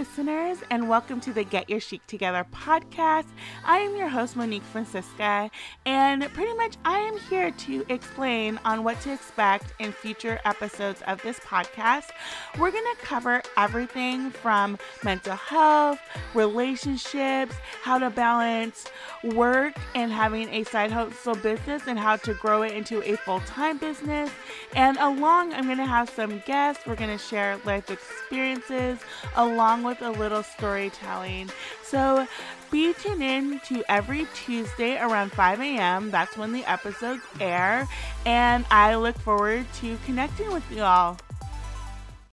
listeners, and welcome to the Get Your Chic Together podcast. I am your host, Monique Francisca, and pretty much I am here to explain on what to expect in future episodes of this podcast. We're going to cover everything from mental health, relationships, how to balance work and having a side hustle business, and how to grow it into a full time business. And along, I'm going to have some guests. We're going to share life experiences along with a little storytelling. So be tuned in to every Tuesday around 5 a.m. That's when the episodes air. And I look forward to connecting with you all.